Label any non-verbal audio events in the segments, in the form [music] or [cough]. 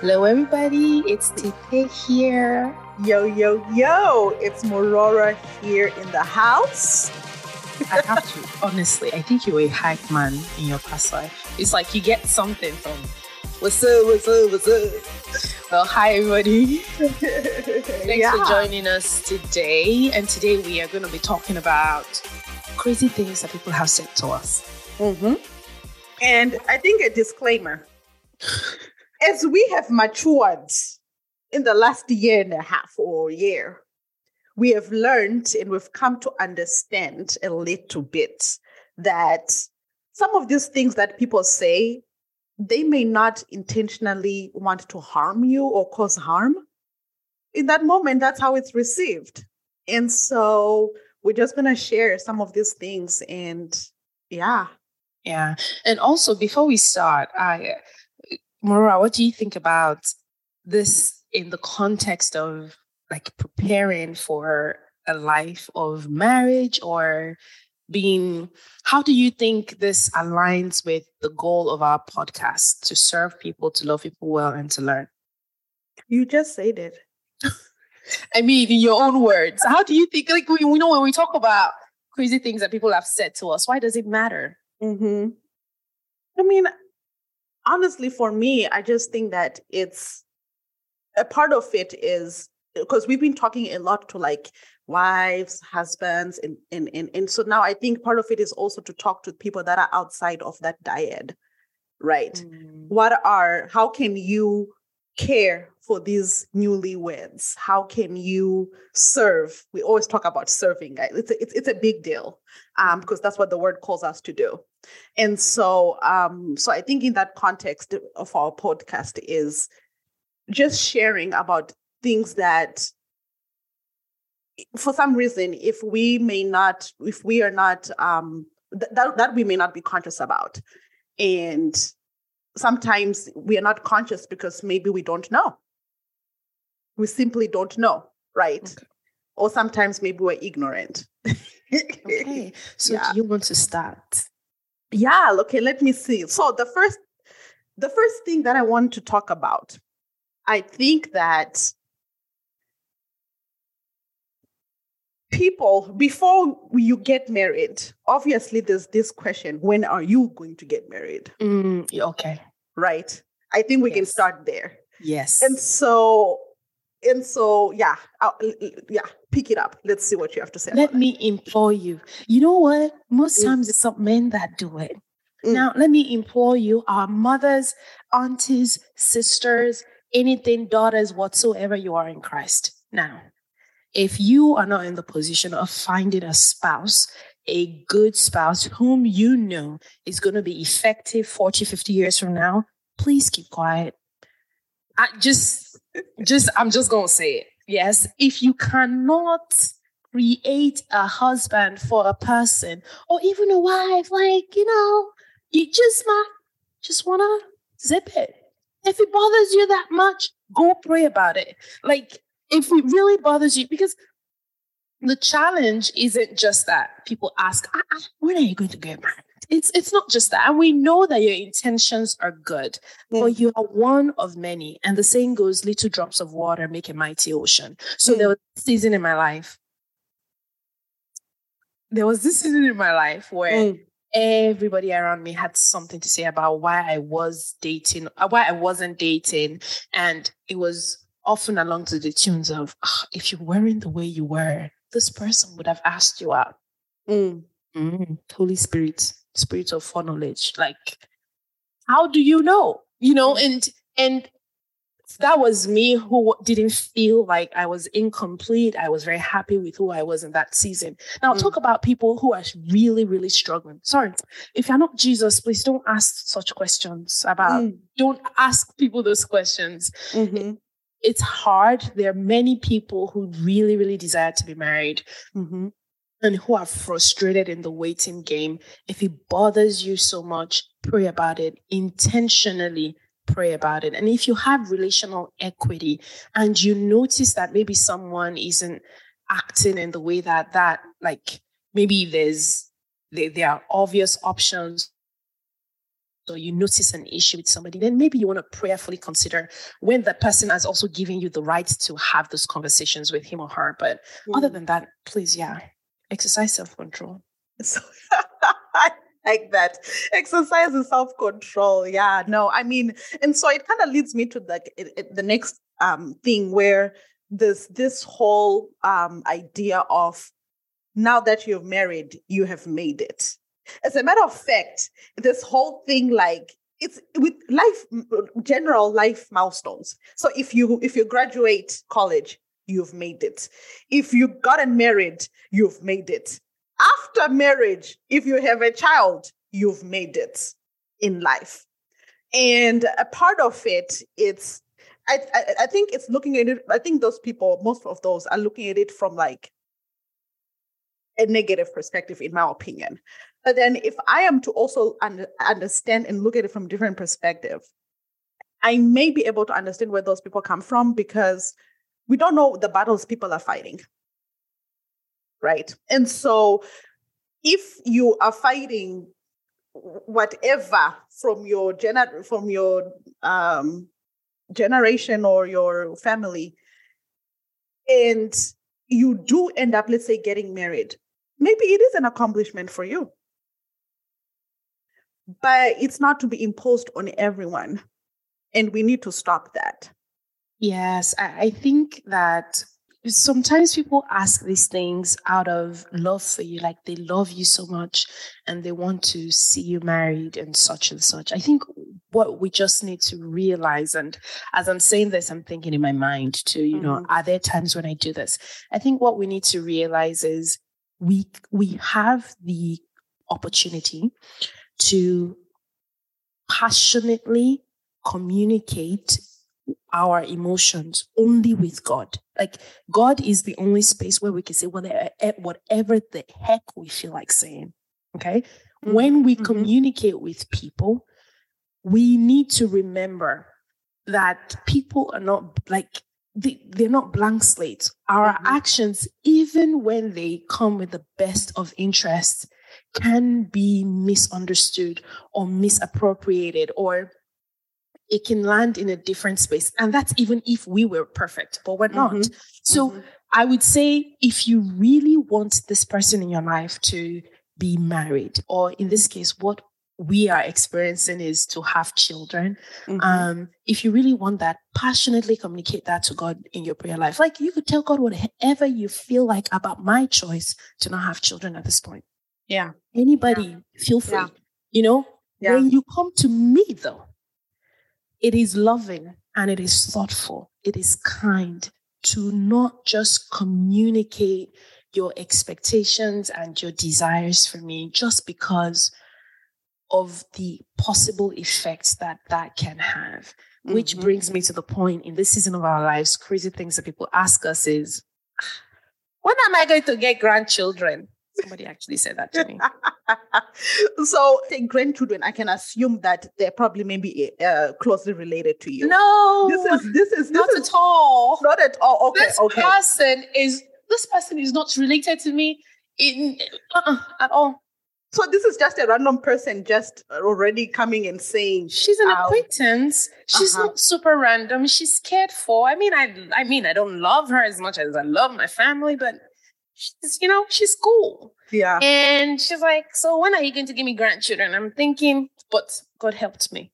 Hello, everybody. It's Tite here. Yo, yo, yo. It's Morora here in the house. I have to, honestly, I think you're a hype man in your past life. It's like you get something from what's up, what's up, what's up. Well, hi, everybody. [laughs] Thanks yeah. for joining us today. And today we are going to be talking about crazy things that people have said to us. Mm-hmm. And I think a disclaimer as we have matured in the last year and a half or year, we have learned and we've come to understand a little bit that some of these things that people say, they may not intentionally want to harm you or cause harm. In that moment, that's how it's received. And so we're just going to share some of these things and yeah. Yeah. And also, before we start, I, Mora, what do you think about this in the context of like preparing for a life of marriage or being how do you think this aligns with the goal of our podcast to serve people to love people well and to learn? You just said it. [laughs] I mean in your own words how do you think like we, we know when we talk about crazy things that people have said to us why does it matter? Mm-hmm. i mean honestly for me i just think that it's a part of it is because we've been talking a lot to like wives, husbands, and, and and and so now I think part of it is also to talk to people that are outside of that dyad, right? Mm. What are how can you care for these newlyweds? How can you serve? We always talk about serving. It's a, it's, it's a big deal um, because that's what the word calls us to do. And so, um, so I think in that context of our podcast is just sharing about things that for some reason if we may not if we are not um th- that, that we may not be conscious about and sometimes we are not conscious because maybe we don't know. We simply don't know right? Okay. or sometimes maybe we're ignorant. Okay. [laughs] So yeah. do you want to start? Yeah okay let me see. So the first the first thing that i want to talk about i think that people before you get married obviously there's this question when are you going to get married? Mm, okay. Right? I think we yes. can start there. Yes. And so and so yeah I'll, yeah pick it up. Let's see what you have to say let me implore you. You know what? Most mm. times it's some men that do it. Mm. now let me implore you our mothers aunties sisters anything daughters whatsoever you are in christ now if you are not in the position of finding a spouse, a good spouse whom you know is going to be effective 40, 50 years from now, please keep quiet. I just, just, I'm just going to say it. Yes. If you cannot create a husband for a person or even a wife, like, you know, you just might just want to zip it. If it bothers you that much, go pray about it. Like, if it really bothers you, because the challenge isn't just that people ask, ah, ah, when are you going to get married? It's it's not just that. And we know that your intentions are good, mm. but you are one of many. And the saying goes, little drops of water make a mighty ocean. So mm. there was a season in my life. There was this season in my life where mm. everybody around me had something to say about why I was dating, why I wasn't dating. And it was often along to the tunes of, oh, if you weren't the way you were, this person would have asked you out. Mm. Mm. Holy Spirit, spirit of foreknowledge. Like, how do you know? You know, mm. and and that was me who didn't feel like I was incomplete. I was very happy with who I was in that season. Now, mm. talk about people who are really, really struggling. Sorry, if you're not Jesus, please don't ask such questions about, mm. don't ask people those questions. Mm-hmm it's hard. There are many people who really, really desire to be married mm-hmm. and who are frustrated in the waiting game. If it bothers you so much, pray about it intentionally. Pray about it. And if you have relational equity and you notice that maybe someone isn't acting in the way that that, like maybe there's there, there are obvious options or you notice an issue with somebody, then maybe you want to prayerfully consider when the person has also given you the right to have those conversations with him or her. But mm. other than that, please, yeah, exercise self control. So [laughs] I like that. Exercise and self control. Yeah, no, I mean, and so it kind of leads me to like it, the next um, thing where this this whole um, idea of now that you've married, you have made it. As a matter of fact, this whole thing like it's with life general life milestones. So if you if you graduate college, you've made it. If you gotten married, you've made it. After marriage, if you have a child, you've made it in life. And a part of it, it's I, I, I think it's looking at it. I think those people, most of those, are looking at it from like a negative perspective, in my opinion. But then, if I am to also un- understand and look at it from different perspective, I may be able to understand where those people come from because we don't know the battles people are fighting. Right. And so, if you are fighting whatever from your gener- from your um, generation or your family, and you do end up, let's say, getting married, maybe it is an accomplishment for you. But it's not to be imposed on everyone. And we need to stop that. Yes, I think that sometimes people ask these things out of love for you, like they love you so much and they want to see you married and such and such. I think what we just need to realize, and as I'm saying this, I'm thinking in my mind too, you mm-hmm. know, are there times when I do this? I think what we need to realize is we we have the opportunity to passionately communicate our emotions only with God. Like God is the only space where we can say whatever, whatever the heck we feel like saying. Okay. Mm-hmm. When we mm-hmm. communicate with people, we need to remember that people are not like they, they're not blank slates. Our mm-hmm. actions, even when they come with the best of interest, can be misunderstood or misappropriated, or it can land in a different space. And that's even if we were perfect, but we're not. Mm-hmm. So mm-hmm. I would say if you really want this person in your life to be married, or in this case, what we are experiencing is to have children. Mm-hmm. Um, if you really want that, passionately communicate that to God in your prayer life. Like you could tell God whatever you feel like about my choice to not have children at this point. Yeah. Anybody, yeah. feel free. Yeah. You know, yeah. when you come to me though, it is loving and it is thoughtful. It is kind to not just communicate your expectations and your desires for me just because of the possible effects that that can have. Mm-hmm. Which brings me to the point in this season of our lives, crazy things that people ask us is, when am I going to get grandchildren? Somebody actually said that to me. [laughs] so, the grandchildren, I can assume that they're probably maybe uh, closely related to you. No, this is this is this not is, at all. Not at all. Okay, this okay. person is this person is not related to me in uh-uh, at all. So this is just a random person just already coming and saying she's an acquaintance. She's uh-huh. not super random. She's cared for. I mean, I I mean, I don't love her as much as I love my family, but she's you know she's cool. Yeah. And she's like, so when are you going to give me grandchildren? I'm thinking, but God helped me.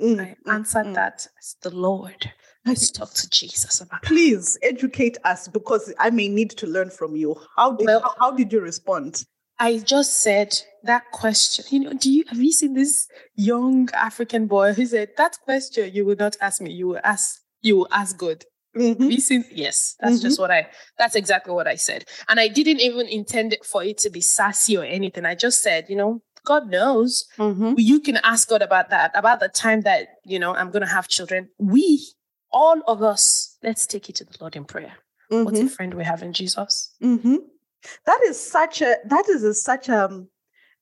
Mm, I mm, answered mm, that as the Lord. Let's talk to Jesus about. Please educate us because I may need to learn from you. How did well, how, how did you respond? I just said that question. You know, do you have you seen this young African boy who said that question you will not ask me, you will ask you will ask God. Mm-hmm. Have you seen? Yes, that's mm-hmm. just what I. That's exactly what I said, and I didn't even intend for it to be sassy or anything. I just said, you know, God knows. Mm-hmm. You can ask God about that, about the time that you know I'm going to have children. We, all of us, let's take it to the Lord in prayer. What a mm-hmm. friend we have in Jesus. Mm-hmm. That is such a that is a, such a, um,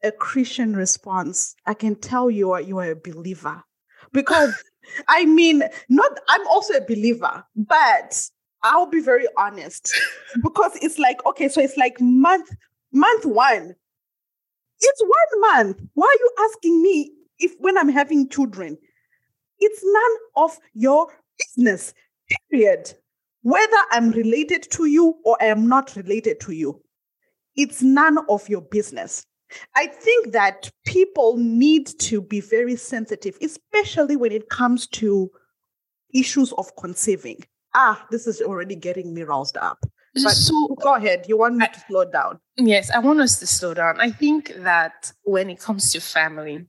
a Christian response. I can tell you are you are a believer because I mean not I'm also a believer, but I'll be very honest [laughs] because it's like okay, so it's like month month one. It's one month. Why are you asking me if when I'm having children, it's none of your business. Period. Whether I'm related to you or I am not related to you, it's none of your business. I think that people need to be very sensitive, especially when it comes to issues of conceiving. Ah, this is already getting me roused up. But so go ahead. You want me I, to slow down? Yes, I want us to slow down. I think that when it comes to family,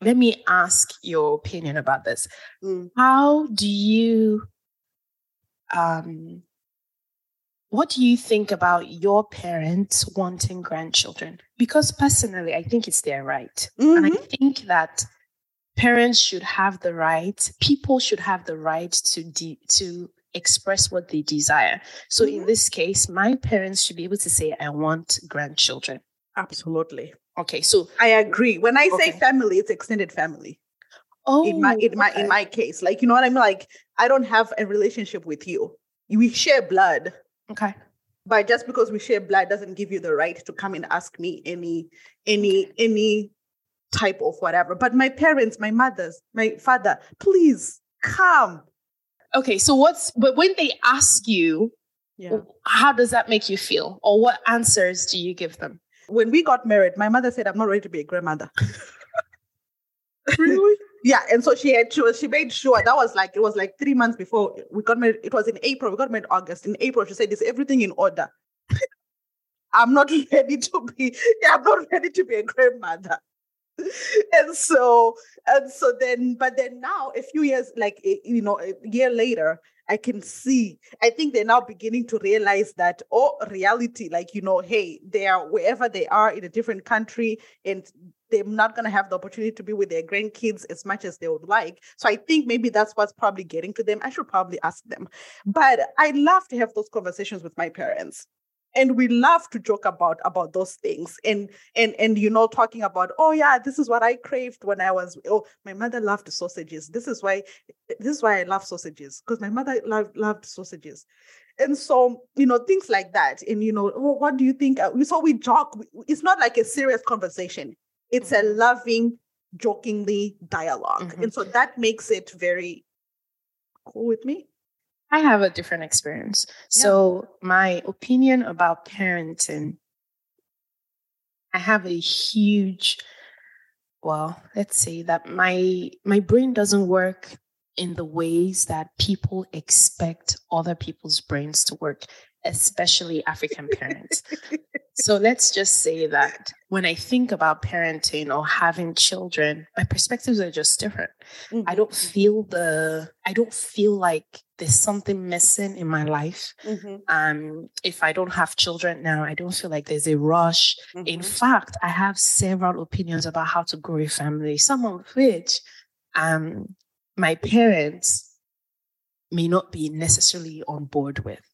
let me ask your opinion about this. Mm. How do you um what do you think about your parents wanting grandchildren? Because personally, I think it's their right. Mm-hmm. And I mm-hmm. think that parents should have the right, people should have the right to de- to express what they desire. So mm-hmm. in this case, my parents should be able to say, I want grandchildren. Absolutely. Okay. So I agree. When I okay. say family, it's extended family. Oh, in my in my okay. in my case, like you know what I mean. Like I don't have a relationship with you. We share blood. Okay. But just because we share blood doesn't give you the right to come and ask me any any any type of whatever. But my parents, my mothers, my father, please come. Okay, so what's but when they ask you, yeah. how does that make you feel? Or what answers do you give them? When we got married, my mother said, I'm not ready to be a grandmother. [laughs] [laughs] really? Yeah. And so she had she she made sure that was like it was like three months before we got married. It was in April. We got married August. In April, she said, Is everything in order? [laughs] I'm not ready to be, yeah, I'm not ready to be a grandmother. [laughs] and so and so then but then now a few years like eh, you know a year later i can see i think they're now beginning to realize that oh reality like you know hey they are wherever they are in a different country and they're not going to have the opportunity to be with their grandkids as much as they would like. So i think maybe that's what's probably getting to them. I should probably ask them. But i love to have those conversations with my parents. And we love to joke about about those things. And and and you know talking about oh yeah this is what i craved when i was oh my mother loved sausages. This is why this is why i love sausages because my mother loved, loved sausages. And so you know things like that. And you know oh, what do you think? Uh, so we joke. It's not like a serious conversation it's mm-hmm. a loving jokingly dialog mm-hmm. and so that makes it very cool with me I have a different experience. Yeah. So, my opinion about parenting, I have a huge, well, let's say that my my brain doesn't work in the ways that people expect other people's brains to work especially African parents. so let's just say that when I think about parenting or having children, my perspectives are just different. Mm-hmm. I don't feel the, I don't feel like there's something missing in my life. Mm-hmm. Um, if I don't have children now, I don't feel like there's a rush. Mm-hmm. In fact, I have several opinions about how to grow a family, some of which um, my parents may not be necessarily on board with.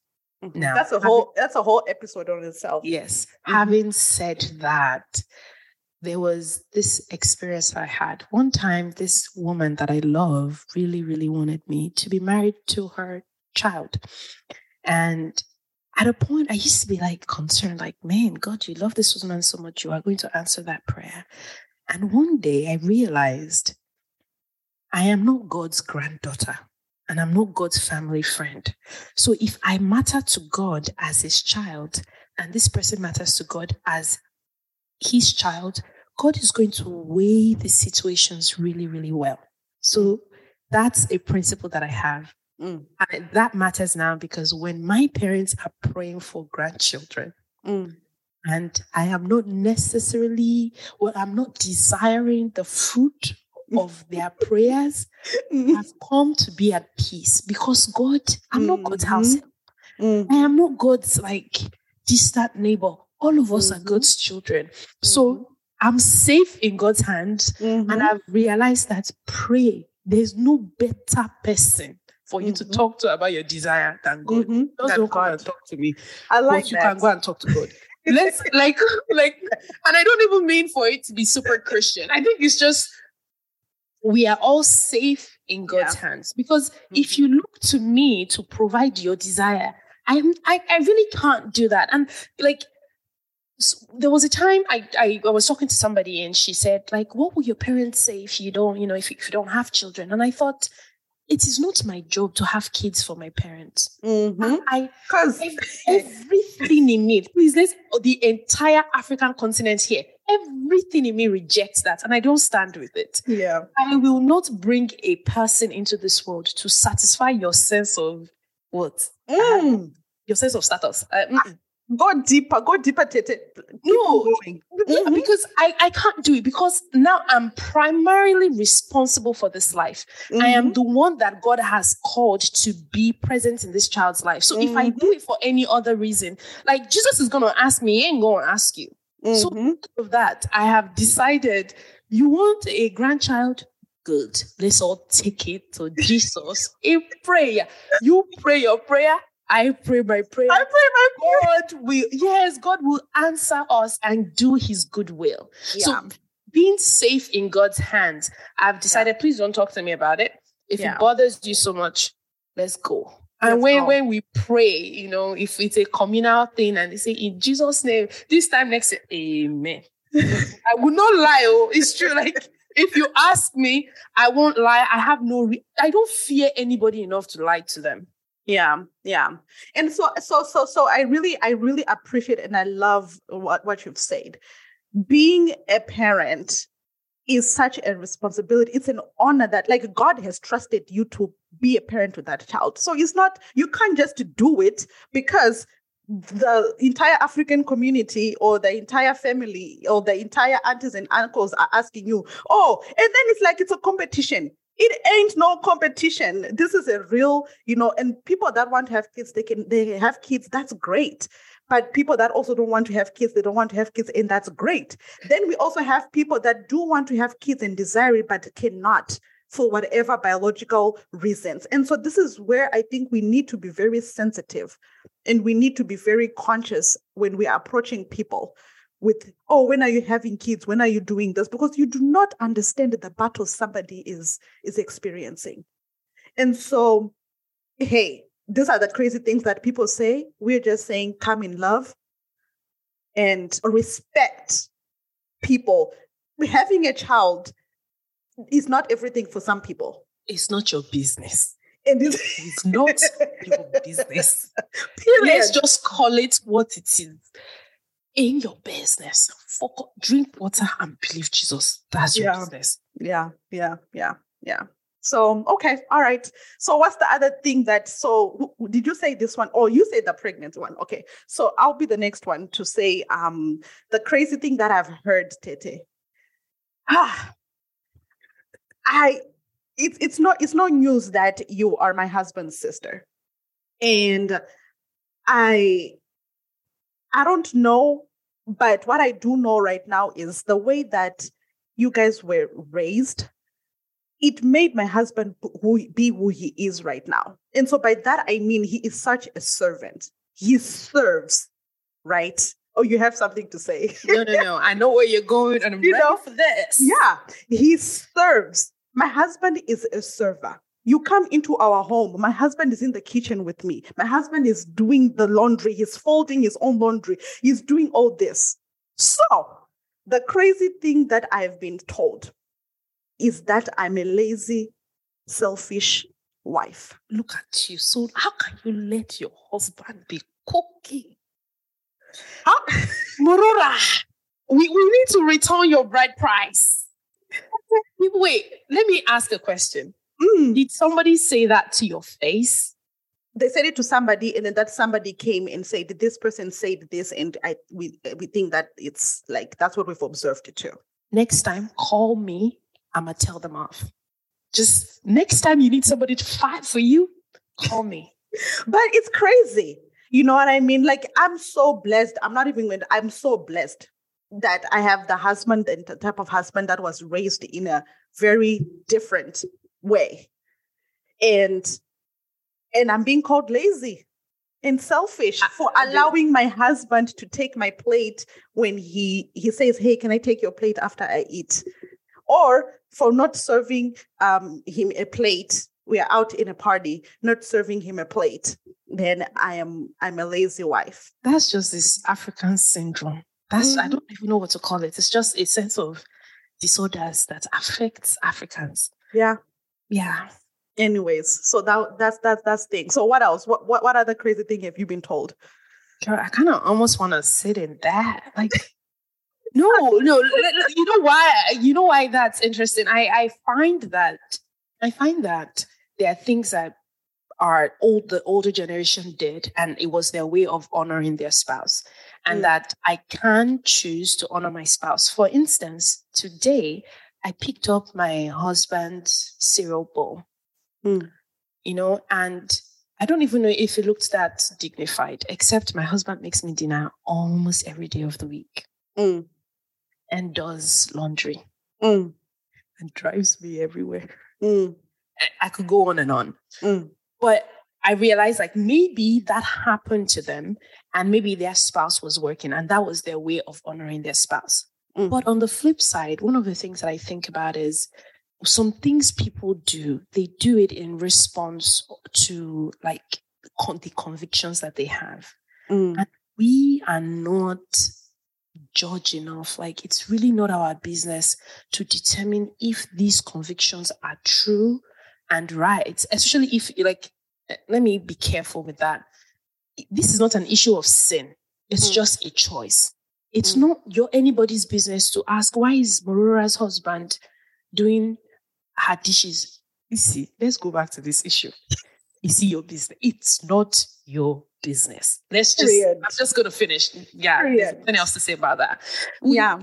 Mm-hmm. Now that's a whole having, that's a whole episode on itself. Yes. Mm-hmm. Having said that, there was this experience I had. One time, this woman that I love really, really wanted me to be married to her child. And at a point, I used to be like concerned, like, man, God, you love this woman so much, you are going to answer that prayer. And one day I realized I am not God's granddaughter and I'm not God's family friend. So if I matter to God as his child, and this person matters to God as his child, God is going to weigh the situations really, really well. So that's a principle that I have. Mm. And that matters now because when my parents are praying for grandchildren, mm. and I am not necessarily, well, I'm not desiring the fruit of their prayers mm-hmm. have come to be at peace because God, I'm not God's mm-hmm. house. Mm-hmm. I am not God's like distant neighbor. All of us mm-hmm. are God's children. So mm-hmm. I'm safe in God's hand. And mm-hmm. I've realized that pray. There's no better person for you to talk to about your desire than God. Just don't come and talk to me. I like but you can go and talk to God. Let's like [laughs] like and I don't even mean for it to be super Christian. I think it's just we are all safe in God's yeah. hands. Because mm-hmm. if you look to me to provide your desire, I am I, I really can't do that. And like there was a time I, I, I was talking to somebody and she said like what will your parents say if you don't you know if, if you don't have children and i thought it is not my job to have kids for my parents Mm-hmm. i Because everything in me please let's the entire african continent here everything in me rejects that and i don't stand with it yeah, i will not bring a person into this world to satisfy your sense of what Mm. your sense of status Uh, go deeper, go deeper, No. Mhm. because I, I can't do it because now I'm primarily responsible for this life. I am Mhm. the one that God has called to be present in this child's life. So if I do it for any other reason, like Jesus is going to ask me, he ain't going to ask you. So Mhm. because of that, I have decided you want a grandchild? Good. Let's all take it to Jesus in prayer. You pray your prayer. I pray my prayer. I pray my God will, yes, God will answer us and do his good will. Yeah. So being safe in God's hands, I've decided, please don't talk to me about it. If Yeah. it bothers you so much, let's go. And when, when we pray, you know, if it's a communal thing and they say in Jesus' name, this time next amen. [laughs] I will not lie. Oh, it's true. Like if you ask me, I won't lie. I have no, re- I don't fear anybody enough to lie to them. Yeah, yeah. And so so so so I really I really appreciate and I love what what you've said. Being a parent is such a responsibility. It's an honor that like God has trusted you to be a parent to that child. So it's not you can't just do it because the entire African community or the entire family or the entire aunties and uncles are asking you, oh, and then it's like it's a competition. It ain't no competition. This is a real, you know, and people that want to have kids, they can they have kids, that's great. But people that also don't want to have kids, they don't want to have kids, and that's great. Then we also have people that do want to have kids and desire it, but cannot for whatever biological reasons. And so this is where I think we need to be very sensitive and we need to be very conscious when we are approaching people with, oh, when are you having kids? When are you doing this? Because you do not understand the battle somebody is is experiencing. And so, hey, these are the crazy things that people say. We're just saying come in love and respect people. Having a child is not everything for some people. It's not your business. And it's, It's not your [laughs] business. period. Let's just call it what it is. In your business, drink water and believe Jesus. That's your Yeah. business. yeah yeah yeah yeah so okay all right. So what's the other thing that so did you say this one? Oh you said the pregnant one. Okay. So i'll be the next one to say um the crazy thing that i've heard tete. Ah i it's it's not it's not news that you are my husband's sister. And i i don't know but what i do know right now is the way that you guys were raised, it made my husband who, be who he is right now. And so by that, I mean he is such a servant. He serves, right? Oh, you have something to say. No, no, no. I know where you're going and I'm You ready know? for this. yeah, he serves. My husband is a server. You come into our home. My husband is in the kitchen with me. My husband is doing the laundry. He's folding his own laundry. He's doing all this. So, the crazy thing that I've been told is that I'm a lazy, selfish wife. Look at you. So how can you let your husband be cooking? How? [laughs] Morora, we, we need to return your bride price. [laughs] Wait, let me ask a question. Mm. Did somebody say that to your face? They said it to somebody, and then that somebody came and said, "This person said this," and I we we think that it's like that's what we've observed it too. Next time, call me. I'm going to tell them off. Just next time you need somebody to fight for you, call me. [laughs] But it's crazy. You know what I mean? Like, I'm so blessed. I'm not even going to, I'm so blessed that I have the husband and the type of husband that was raised in a very different way. And and I'm being called lazy and selfish for allowing my husband to take my plate when he he says, Hey, can I take your plate after I eat? Or for not serving um, him a plate. We are out in a party, not serving him a plate. Then I am I'm a lazy wife. That's just this African syndrome That's mm-hmm. I don't even know what to call it. It's just a sense of disorders that affects Africans. Yeah. Yeah. Anyways, so that that's that's that's thing. So what else? What what what other crazy thing have you been told? Girl, I kind of almost want to sit in that. Like, no, no. You know why? You know why that's interesting. I I find that I find that there are things that are old the older generation did, and it was their way of honoring their spouse, and mm. that I can choose to honor my spouse. For instance, today I picked up my husband's cereal bowl. Mm. You know, and I don't even know if it looked that dignified, except my husband makes me dinner almost every day of the week mm. And does laundry mm. and drives me everywhere. Mm. I could go on and on. Mm. But I realized like maybe that happened to them and maybe their spouse was working and that was their way of honoring their spouse. Mm. But on the flip side, one of the things that I think about is some things people do, they do it in response to like con- the convictions that they have. Mm. And we are not judge enough. Like it's really not our business to determine if these convictions are true and right, especially if like eh, let me be careful with that. This is not an issue of sin. It's mm. just a choice. It's mm. not your anybody's business to ask why is Morora's husband doing her dishes. You see, let's go back to this issue. You see your business. It's not your business. Let's just Period. I'm just gonna finish. Yeah, Period. there's nothing else to say about that. Yeah.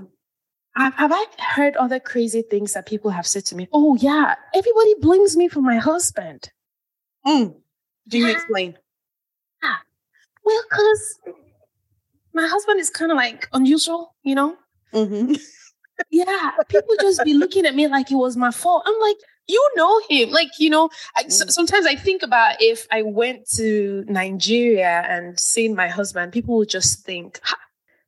Have, have I heard other crazy things that people have said to me? Oh yeah, everybody blames me for my husband. Mm. Do you yeah. explain? Yeah. Well, because my husband is kind of like unusual, you know? Mm-hmm. [laughs] yeah, people just be looking at me like it was my fault. I'm like, you know him. Like, you know, I, mm. sometimes I think about if I went to Nigeria and seen my husband, people would just think,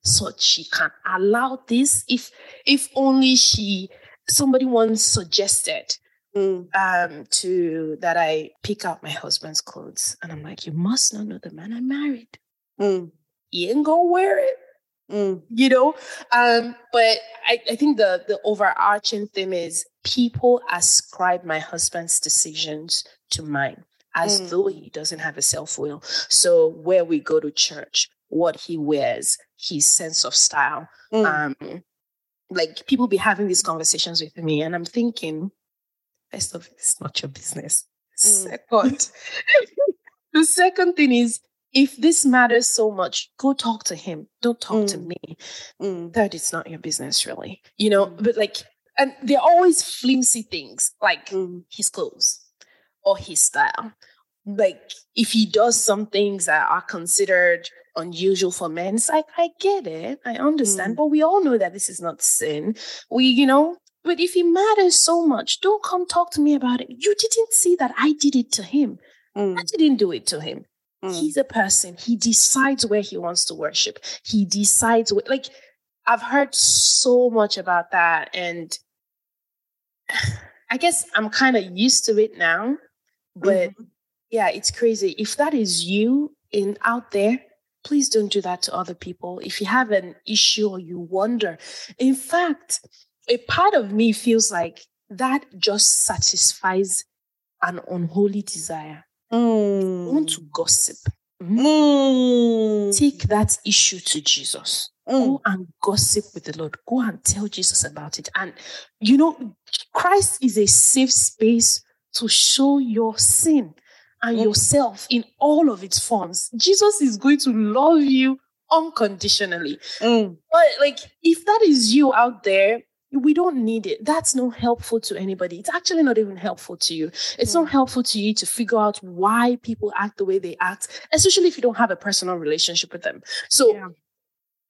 so she can allow this. If if only she somebody once suggested mm. um to that I pick out my husband's clothes. And I'm like, you must not know the man I married. Mm. He ain't gonna wear it. Mm. You know, um, but I, I think the the overarching theme is people ascribe my husband's decisions to mine as mm. though he doesn't have a self will. So where we go to church, what he wears, his sense of style, mm. um, like people be having these conversations with me, and I'm thinking, first of all, it's not your business. Mm. Second, [laughs] the second thing is if this matters so much, go talk to him. Don't talk mm. to me. Mm. Third, it's not your business, really. You know, mm. but like, and they're always flimsy things like mm. his clothes or his style. Like, if he does some things that are considered unusual for men, it's like, I get it. I understand. Mm. But we all know that this is not sin. We, you know, but if it matters so much, don't come talk to me about it. You didn't see that I did it to him. I mm. didn't do it to him. Mm. He's a person. He decides where he wants to worship. He decides where, like, I've heard so much about that. And [sighs] I guess I'm kind of used to it now. But mm-hmm. yeah, it's crazy. If that is you in out there, please don't do that to other people. If you have an issue or you wonder, in fact, a part of me feels like that just satisfies an unholy desire. Mm. want to gossip. Mm. Take that issue to Jesus. Mm. Go and gossip with the Lord. Go and tell Jesus about it. And you know, Christ is a safe space to show your sin and mm. yourself in all of its forms. Jesus is going to love you unconditionally. Mm. But like, if that is you out there we don't need it. That's not helpful to anybody. It's actually not even helpful to you. It's not hmm. helpful to you to figure out why people act the way they act, especially if you don't have a personal relationship with them. So yeah.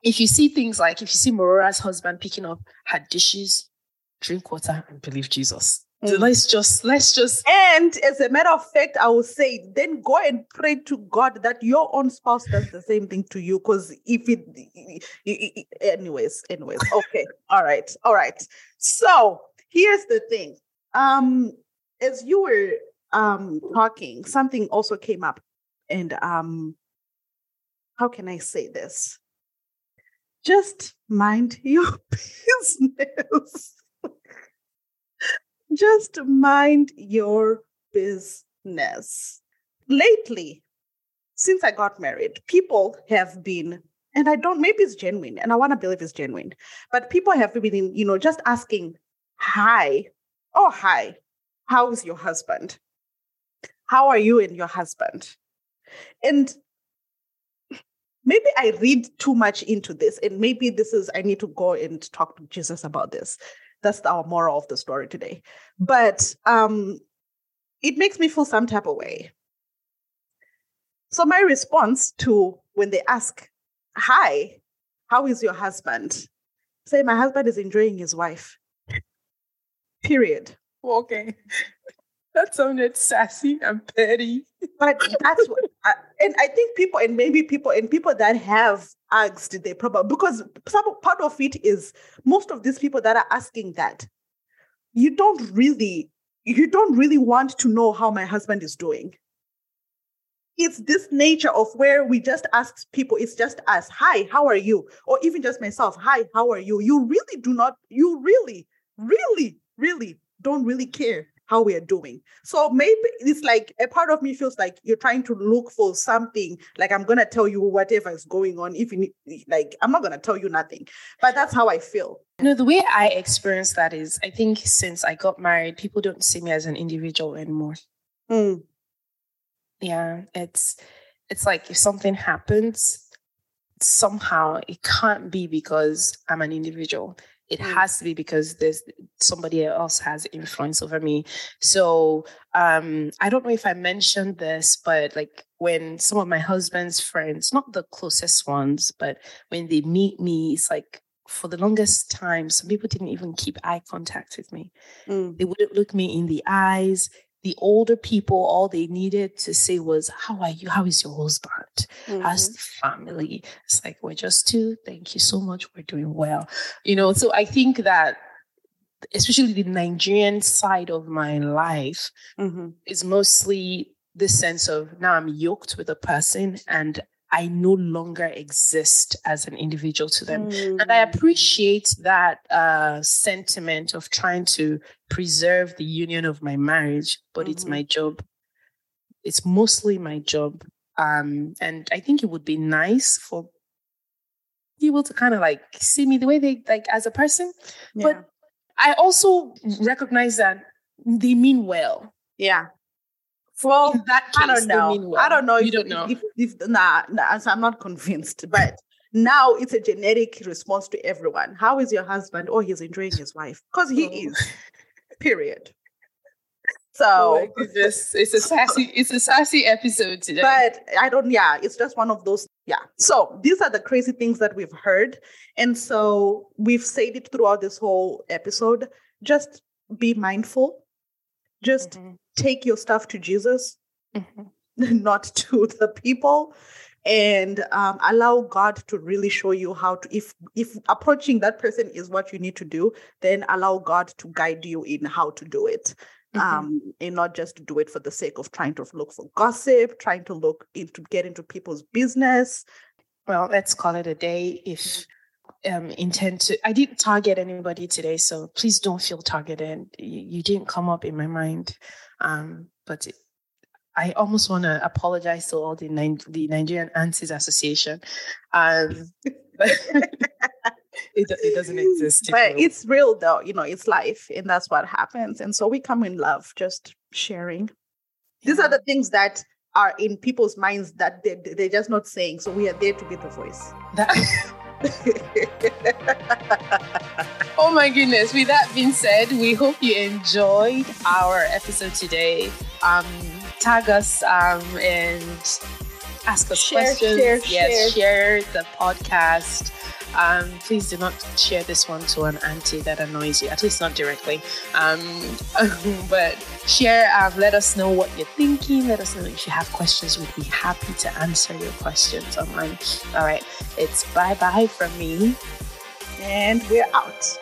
if you see things like if you see Morora's husband picking up her dishes, drink water and believe Jesus. Mm. Let's just let's just and as a matter of fact, I will say then go and pray to God that your own spouse does the same thing to you. Because if it, it, it, anyways, anyways, [laughs] okay, all right, all right. So here's the thing. Um, as you were um talking, something also came up, and um, how can I say this? just mind [laughs] your business. Just mind your business. Lately, since I got married, people have been, and I don't, maybe it's genuine, and I want to believe it's genuine, but people have been, you know, just asking, hi, oh, hi, how's your husband? How are you and your husband? And maybe I read too much into this, and maybe this is, I need to go and talk to Jesus about this. That's our moral of the story today. But um, it makes me feel some type of way so my response to when they ask, "Hi, how is your husband?" Say, "My husband is enjoying his wife." Period. Okay. [laughs] That sounded sassy and petty. But that's what, [laughs] And I think people, and maybe people, and people that have asked, they probably because some part of it is most of these people that are asking that you don't really, you don't really want to know how my husband is doing it's this nature of where we just ask people, it's just us, hi, how are you? Or even just myself, hi, how are you? You really do not, you really, really, really don't really care how we are doing. So maybe it's like a part of me feels like you're trying to look for something, like I'm gonna tell you whatever is going on, even like I'm not gonna tell you nothing. But that's how I feel. No, the way I experience that is I think since I got married, people don't see me as an individual anymore. Mm yeah it's it's like if something happens somehow it can't be because i'm an individual it mm. has to be because there's somebody else has influence over me so um i don't know if i mentioned this but like when some of my husband's friends not the closest ones but when they meet me it's like for the longest time some people didn't even keep eye contact with me mm. they wouldn't look me in the eyes the older people, all they needed to say was, How are you? How is your husband? Mm-hmm. How's the family? It's like, We're just two. Thank you so much. We're doing well. You know, so I think that especially the Nigerian side of my life mm-hmm. is mostly the sense of now I'm yoked with a person and I no longer exist as an individual to them. Mm. And I mm. appreciate that uh, sentiment of trying to preserve the union of my marriage, but mm-hmm. it's my job. It's mostly my job. Um, and I think it would be nice for people to kind of like see me the way they like as a person. Yeah. But I also recognize that they mean well. Yeah. Well, case, I don't know. Well. I don't know. You if, don't know. If, if, if nah, nah, I'm not convinced. But now it's a generic response to everyone. How is your husband? Oh, he's enjoying his wife because he oh. is. Period. So oh it's a [laughs] sassy, it's a sassy episode today. But I don't. Yeah, it's just one of those. Yeah. So these are the crazy things that we've heard, and so we've said it throughout this whole episode. Just be mindful. Just mm-hmm take your stuff to Jesus, mm-hmm. [laughs] not to the people, and um, allow God to really show you how to. If if approaching that person is what you need to do, then allow God to guide you in how to do it. Mm-hmm. Um, and not just to do it for the sake of trying to look for gossip, trying to look into get into people's business. Well, let's call it a day. If um, intend to, I didn't target anybody today, so please don't feel targeted. You, you didn't come up in my mind. Um, but it, I almost want to apologize to all the, the Nigerian Aunties Association. Um, but [laughs] it, it doesn't exist. But it's real though, you know, it's life and that's what happens. And so we come in love, just sharing. These are the things that are in people's minds that they, they're just not saying. So we are there to be the voice. That- [laughs] [laughs] oh my goodness. With that being said, we hope you enjoyed our episode today. Um, tag us um, and ask us share, questions. Share, yes, share. share the podcast. Um, please do not share this one to an auntie that annoys you, at least not directly. Um, [laughs] but share, um, let us know what you're thinking. Let us know if you have questions. We'd be happy to answer your questions online. All right, it's bye bye from me. And we're out.